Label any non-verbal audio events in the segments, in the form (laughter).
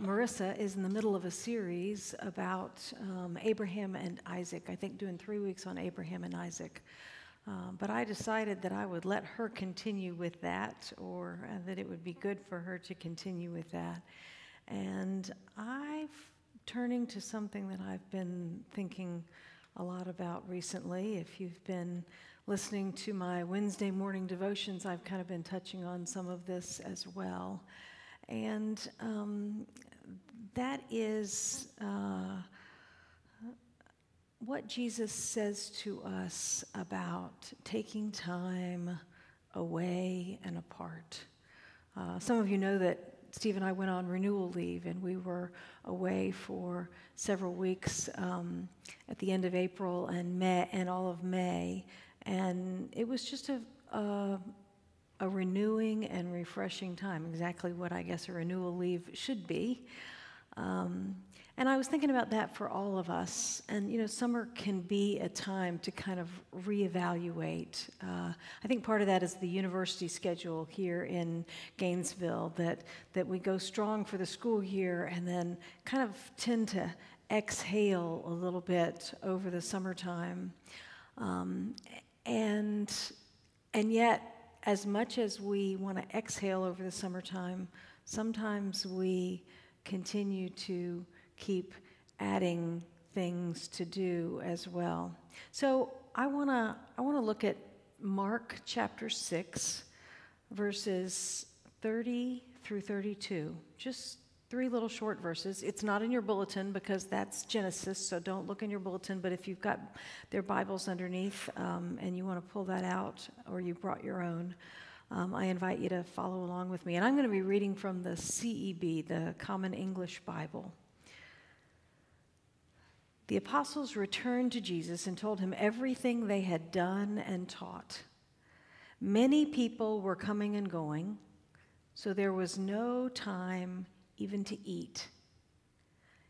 Marissa is in the middle of a series about um, Abraham and Isaac. I think doing three weeks on Abraham and Isaac. Uh, but I decided that I would let her continue with that, or uh, that it would be good for her to continue with that. And I've turning to something that I've been thinking a lot about recently. If you've been listening to my Wednesday morning devotions, I've kind of been touching on some of this as well. And um, that is uh, what Jesus says to us about taking time away and apart. Uh, some of you know that Steve and I went on renewal leave, and we were away for several weeks um, at the end of April and May and all of May, and it was just a, a a renewing and refreshing time, exactly what I guess a renewal leave should be. Um, and I was thinking about that for all of us. And, you know, summer can be a time to kind of reevaluate. Uh, I think part of that is the university schedule here in Gainesville, that, that we go strong for the school year and then kind of tend to exhale a little bit over the summertime. Um, and, and yet, as much as we want to exhale over the summertime, sometimes we continue to keep adding things to do as well. So I want to I want to look at Mark chapter 6 verses 30 through 32. Just three little short verses. It's not in your bulletin because that's Genesis, so don't look in your bulletin. But if you've got their Bibles underneath um, and you want to pull that out or you brought your own, um, I invite you to follow along with me. And I'm going to be reading from the CEB, the Common English Bible. The apostles returned to Jesus and told him everything they had done and taught. Many people were coming and going, so there was no time even to eat.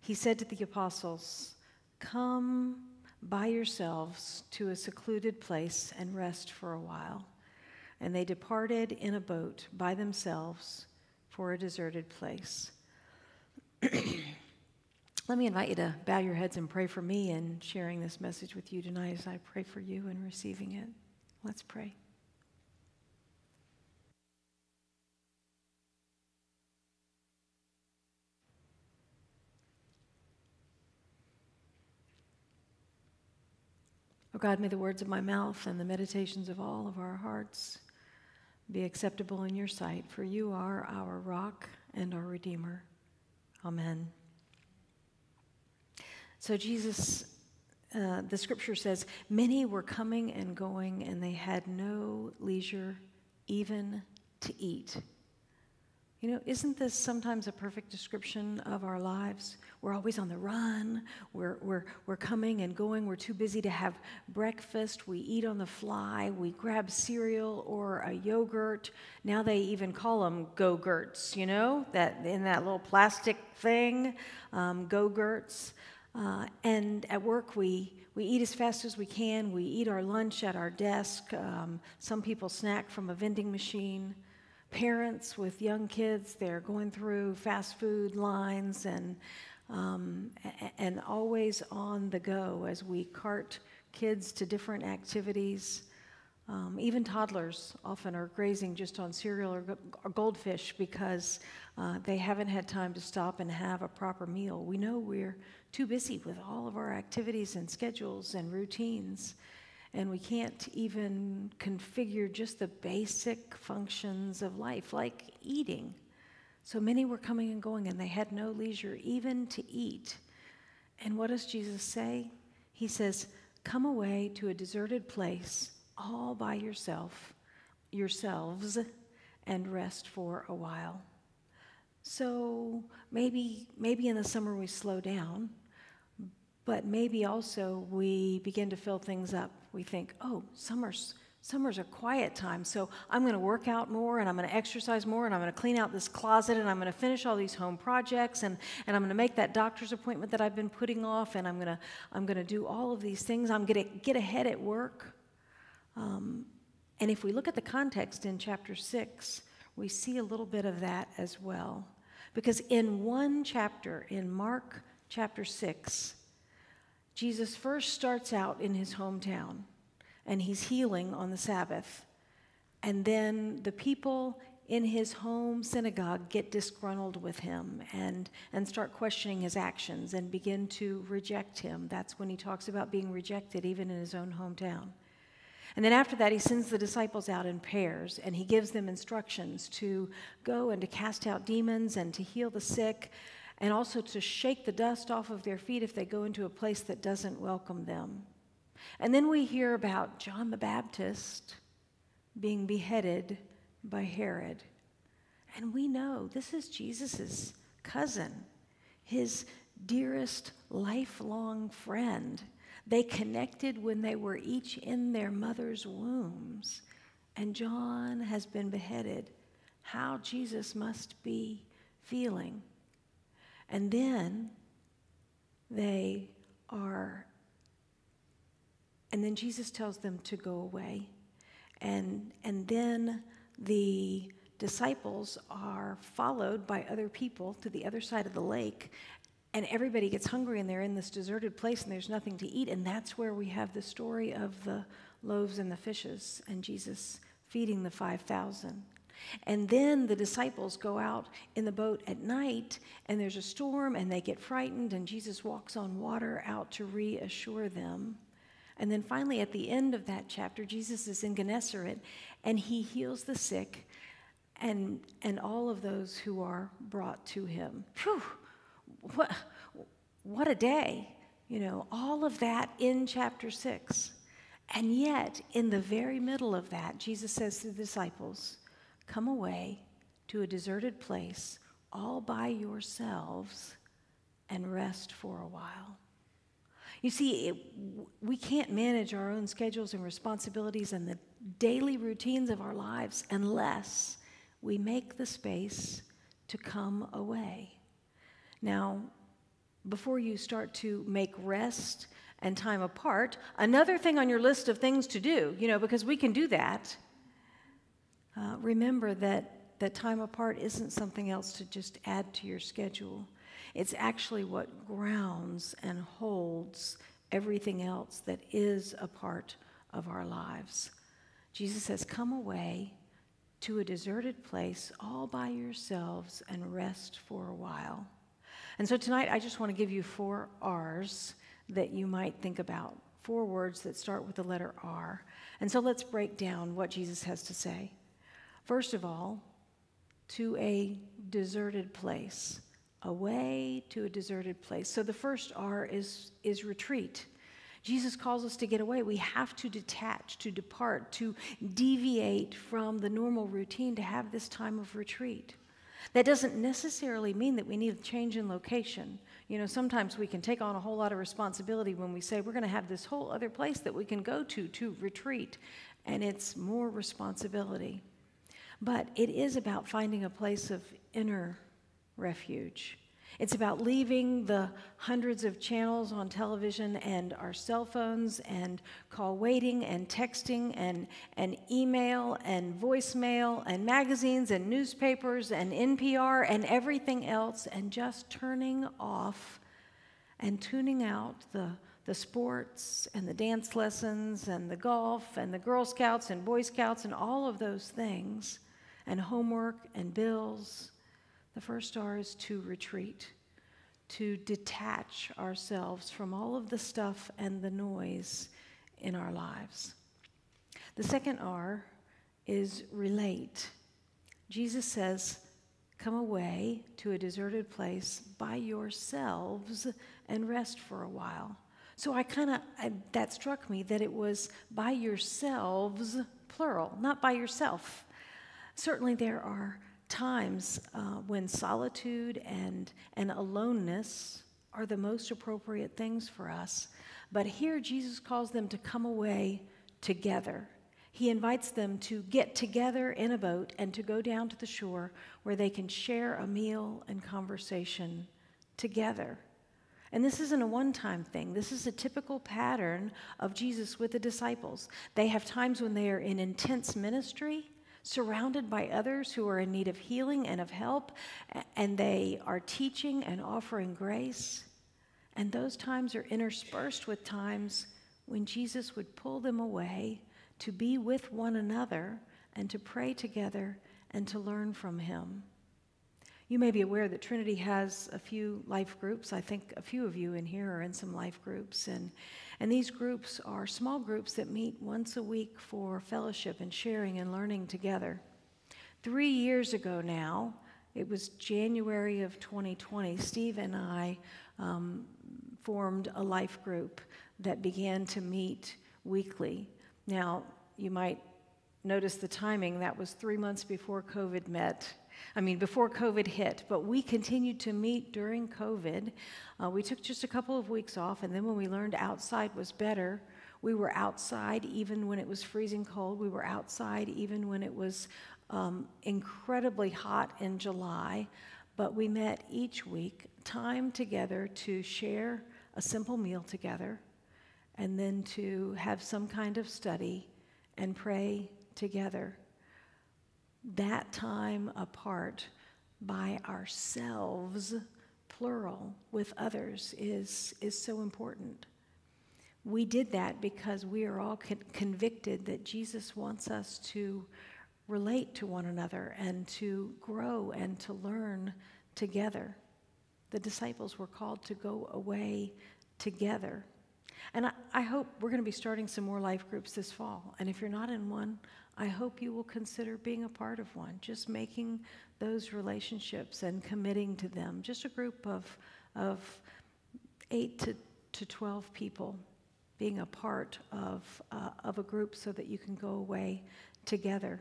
He said to the apostles, Come by yourselves to a secluded place and rest for a while. And they departed in a boat by themselves for a deserted place. (clears throat) Let me invite you to bow your heads and pray for me in sharing this message with you tonight as I pray for you and receiving it. Let's pray. God, may the words of my mouth and the meditations of all of our hearts be acceptable in your sight, for you are our rock and our Redeemer. Amen. So, Jesus, uh, the scripture says, many were coming and going, and they had no leisure even to eat. You know, isn't this sometimes a perfect description of our lives? We're always on the run. We're, we're, we're coming and going. We're too busy to have breakfast. We eat on the fly. We grab cereal or a yogurt. Now they even call them go-gurts, you know, that in that little plastic thing, um, go-gurts. Uh, and at work, we, we eat as fast as we can. We eat our lunch at our desk. Um, some people snack from a vending machine parents with young kids, they're going through fast food lines and, um, and always on the go as we cart kids to different activities. Um, even toddlers often are grazing just on cereal or, or goldfish because uh, they haven't had time to stop and have a proper meal. We know we're too busy with all of our activities and schedules and routines and we can't even configure just the basic functions of life, like eating. So many were coming and going, and they had no leisure even to eat. And what does Jesus say? He says, Come away to a deserted place all by yourself, yourselves, and rest for a while. So maybe, maybe in the summer we slow down but maybe also we begin to fill things up. We think, oh, summer's summer's a quiet time, so I'm going to work out more and I'm going to exercise more and I'm going to clean out this closet and I'm going to finish all these home projects and, and I'm going to make that doctor's appointment that I've been putting off and I'm going to I'm going to do all of these things. I'm going to get ahead at work. Um, and if we look at the context in chapter 6, we see a little bit of that as well. Because in one chapter, in Mark chapter 6, Jesus first starts out in his hometown and he's healing on the Sabbath. And then the people in his home synagogue get disgruntled with him and, and start questioning his actions and begin to reject him. That's when he talks about being rejected, even in his own hometown. And then after that, he sends the disciples out in pairs and he gives them instructions to go and to cast out demons and to heal the sick and also to shake the dust off of their feet if they go into a place that doesn't welcome them. And then we hear about John the Baptist being beheaded by Herod. And we know this is Jesus' cousin, his dearest lifelong friend. They connected when they were each in their mother's wombs. And John has been beheaded. How Jesus must be feeling. And then they are, and then Jesus tells them to go away. And, and then the disciples are followed by other people to the other side of the lake and everybody gets hungry and they're in this deserted place and there's nothing to eat and that's where we have the story of the loaves and the fishes and jesus feeding the 5000 and then the disciples go out in the boat at night and there's a storm and they get frightened and jesus walks on water out to reassure them and then finally, at the end of that chapter, Jesus is in Gennesaret and he heals the sick and, and all of those who are brought to him. Phew, what, what a day. You know, all of that in chapter 6. And yet, in the very middle of that, Jesus says to the disciples, Come away to a deserted place all by yourselves and rest for a while. You see, it, we can't manage our own schedules and responsibilities and the daily routines of our lives unless we make the space to come away. Now, before you start to make rest and time apart, another thing on your list of things to do, you know, because we can do that, uh, remember that, that time apart isn't something else to just add to your schedule. It's actually what grounds and holds everything else that is a part of our lives. Jesus says, Come away to a deserted place all by yourselves and rest for a while. And so tonight, I just want to give you four R's that you might think about. Four words that start with the letter R. And so let's break down what Jesus has to say. First of all, to a deserted place away to a deserted place. So the first R is, is retreat. Jesus calls us to get away. We have to detach, to depart, to deviate from the normal routine to have this time of retreat. That doesn't necessarily mean that we need a change in location. You know, sometimes we can take on a whole lot of responsibility when we say we're going to have this whole other place that we can go to to retreat, and it's more responsibility. But it is about finding a place of inner refuge. It's about leaving the hundreds of channels on television and our cell phones and call waiting and texting and, and email and voicemail and magazines and newspapers and NPR and everything else and just turning off and tuning out the, the sports and the dance lessons and the golf and the Girl Scouts and Boy Scouts and all of those things and homework and bills the first R is to retreat, to detach ourselves from all of the stuff and the noise in our lives. The second R is relate. Jesus says, Come away to a deserted place by yourselves and rest for a while. So I kind of, that struck me that it was by yourselves, plural, not by yourself. Certainly there are times uh, when solitude and, and aloneness are the most appropriate things for us. But here, Jesus calls them to come away together. He invites them to get together in a boat and to go down to the shore where they can share a meal and conversation together. And this isn't a one time thing. This is a typical pattern of Jesus with the disciples. They have times when they are in intense ministry, surrounded by others who are in need of healing and of help, and they are teaching and offering grace. And those times are interspersed with times when Jesus would pull them away to be with one another and to pray together and to learn from him. You may be aware that Trinity has a few life groups. I think a few of you in here are in some life groups. And, and these groups are small groups that meet once a week for fellowship and sharing and learning together. Three years ago now, it was January of 2020, Steve and I um, formed a life group that began to meet weekly. Now, you might notice the timing, that was three months before COVID met I mean, before COVID hit, but we continued to meet during COVID. Uh, we took just a couple of weeks off, and then when we learned outside was better, we were outside even when it was freezing cold. We were outside even when it was um, incredibly hot in July. But we met each week, time together to share a simple meal together, and then to have some kind of study and pray together that time apart by ourselves, plural, with others is, is so important. We did that because we are all con- convicted that Jesus wants us to relate to one another and to grow and to learn together. The disciples were called to go away together. And I, I hope we're going to be starting some more life groups this fall. And if you're not in one, I hope you will consider being a part of one, just making those relationships and committing to them. Just a group of, of eight to, to 12 people being a part of, uh, of a group so that you can go away together.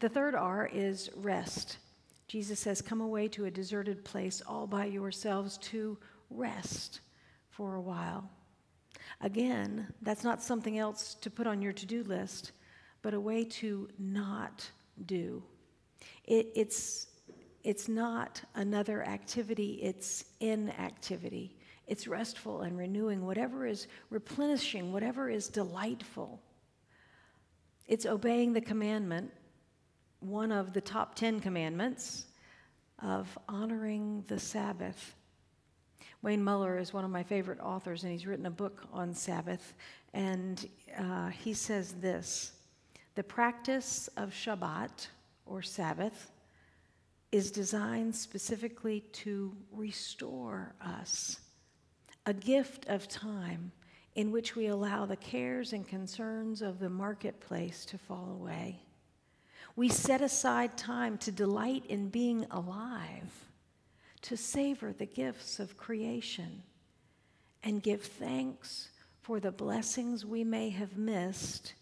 The third R is rest. Jesus says, Come away to a deserted place all by yourselves to rest for a while. Again, that's not something else to put on your to do list but a way to not do. It, it's, it's not another activity, it's inactivity. It's restful and renewing, whatever is replenishing, whatever is delightful. It's obeying the commandment, one of the top 10 commandments of honoring the Sabbath. Wayne Muller is one of my favorite authors, and he's written a book on Sabbath. And uh, he says this the practice of Shabbat, or Sabbath, is designed specifically to restore us, a gift of time in which we allow the cares and concerns of the marketplace to fall away. We set aside time to delight in being alive, to savor the gifts of creation, and give thanks for the blessings we may have missed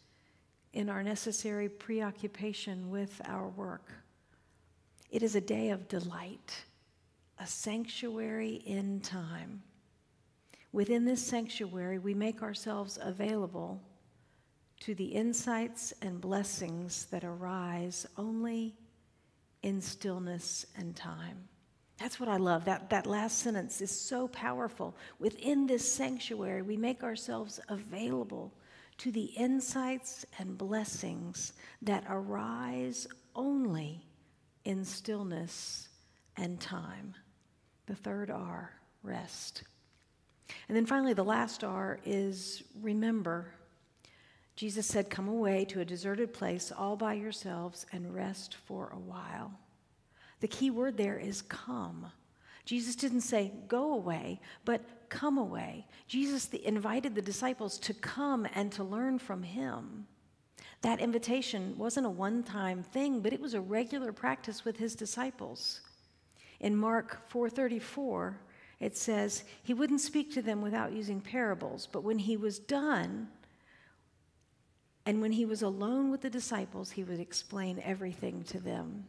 in our necessary preoccupation with our work. It is a day of delight, a sanctuary in time. Within this sanctuary, we make ourselves available to the insights and blessings that arise only in stillness and time. That's what I love. That, that last sentence is so powerful. Within this sanctuary, we make ourselves available to the insights and blessings that arise only in stillness and time. The third R, rest. And then finally, the last R is remember. Jesus said, Come away to a deserted place all by yourselves and rest for a while. The key word there is come. Jesus didn't say, Go away, but come away. Jesus the, invited the disciples to come and to learn from him. That invitation wasn't a one time thing, but it was a regular practice with his disciples. In Mark 4:34, it says, He wouldn't speak to them without using parables, but when he was done, and when he was alone with the disciples, he would explain everything to them.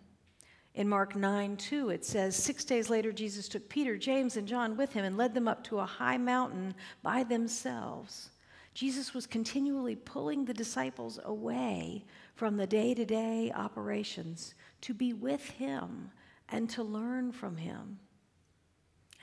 In Mark 9, 2, it says, Six days later, Jesus took Peter, James, and John with him and led them up to a high mountain by themselves. Jesus was continually pulling the disciples away from the day to day operations to be with him and to learn from him.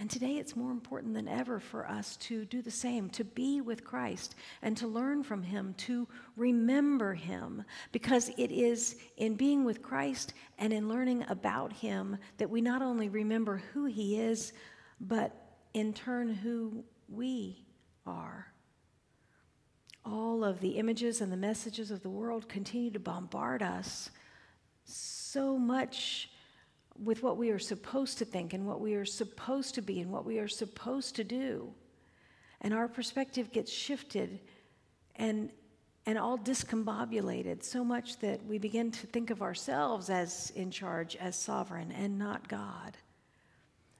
And today it's more important than ever for us to do the same, to be with Christ and to learn from Him, to remember Him, because it is in being with Christ and in learning about Him that we not only remember who He is, but in turn who we are. All of the images and the messages of the world continue to bombard us so much with what we are supposed to think and what we are supposed to be and what we are supposed to do. And our perspective gets shifted and, and all discombobulated so much that we begin to think of ourselves as in charge, as sovereign, and not God.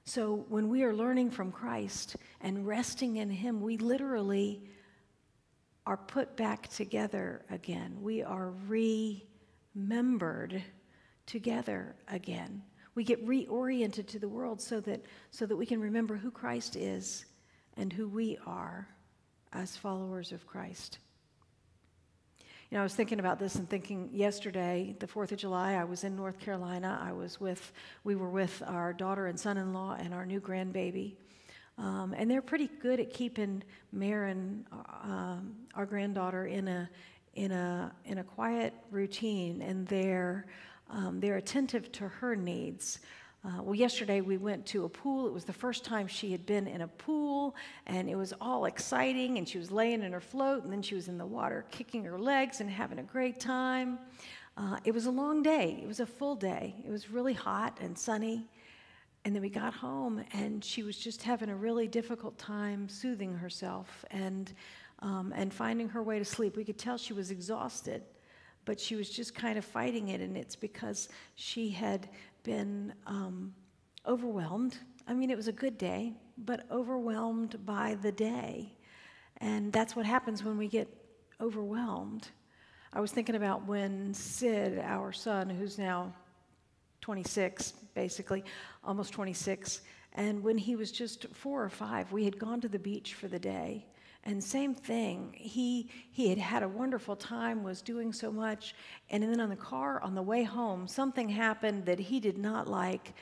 So when we are learning from Christ and resting in Him, we literally are put back together again. We are remembered together again. We get reoriented to the world so that, so that we can remember who Christ is and who we are as followers of Christ. You know, I was thinking about this and thinking yesterday, the 4th of July, I was in North Carolina. I was with, we were with our daughter and son in law and our new grandbaby. Um, and they're pretty good at keeping Marin, um, our granddaughter, in a, in, a, in a quiet routine. And they're, um, they're attentive to her needs. Uh, well, yesterday we went to a pool. It was the first time she had been in a pool, and it was all exciting. And she was laying in her float, and then she was in the water kicking her legs and having a great time. Uh, it was a long day, it was a full day. It was really hot and sunny. And then we got home, and she was just having a really difficult time soothing herself and, um, and finding her way to sleep. We could tell she was exhausted but she was just kind of fighting it, and it's because she had been um, overwhelmed. I mean, it was a good day, but overwhelmed by the day. And that's what happens when we get overwhelmed. I was thinking about when Sid, our son, who's now 26, basically, almost 26, and when he was just four or five, we had gone to the beach for the day. And same thing, he, he had had a wonderful time, was doing so much, and then on the car on the way home, something happened that he did not like,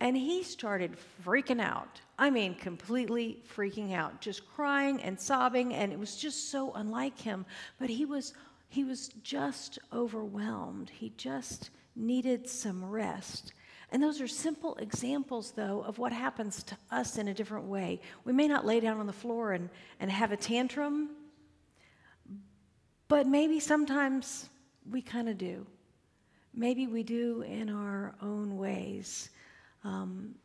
and he started freaking out. I mean, completely freaking out, just crying and sobbing, and it was just so unlike him. But he was, he was just overwhelmed. He just needed some rest. And those are simple examples, though, of what happens to us in a different way. We may not lay down on the floor and, and have a tantrum, but maybe sometimes we kind of do. Maybe we do in our own ways. Um,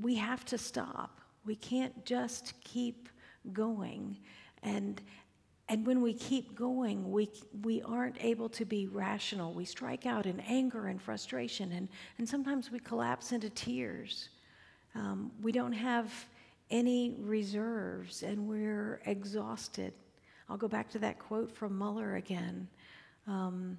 we have to stop. We can't just keep going. And, and when we keep going, we, we aren't able to be rational. We strike out in anger and frustration, and, and sometimes we collapse into tears. Um, we don't have any reserves, and we're exhausted. I'll go back to that quote from Muller again. Um,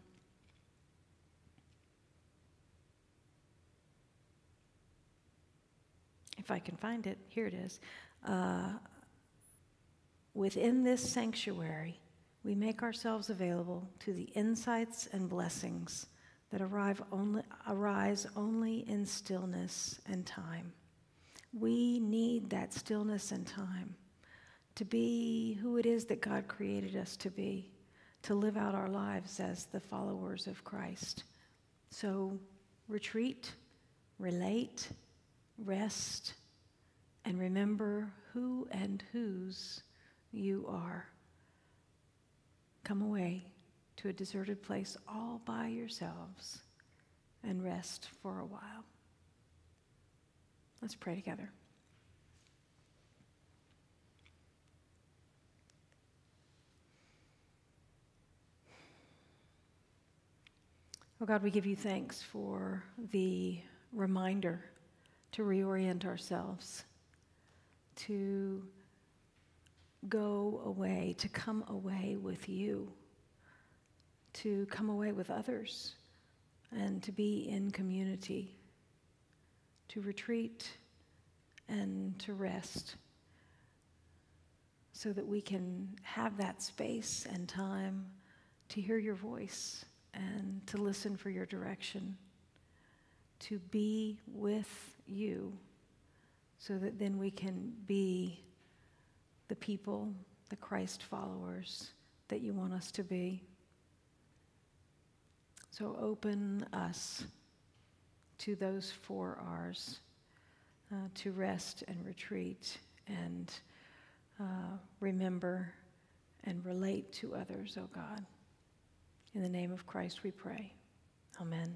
if I can find it, here it is. Uh, Within this sanctuary, we make ourselves available to the insights and blessings that arrive only, arise only in stillness and time. We need that stillness and time to be who it is that God created us to be, to live out our lives as the followers of Christ. So retreat, relate, rest, and remember who and whose you are. Come away to a deserted place all by yourselves and rest for a while. Let's pray together. Oh God, we give you thanks for the reminder to reorient ourselves, to go away, to come away with you, to come away with others, and to be in community, to retreat and to rest, so that we can have that space and time to hear your voice and to listen for your direction, to be with you so that then we can be the people, the Christ followers that you want us to be. So open us to those four R's uh, to rest and retreat and uh, remember and relate to others, oh God. In the name of Christ we pray. Amen.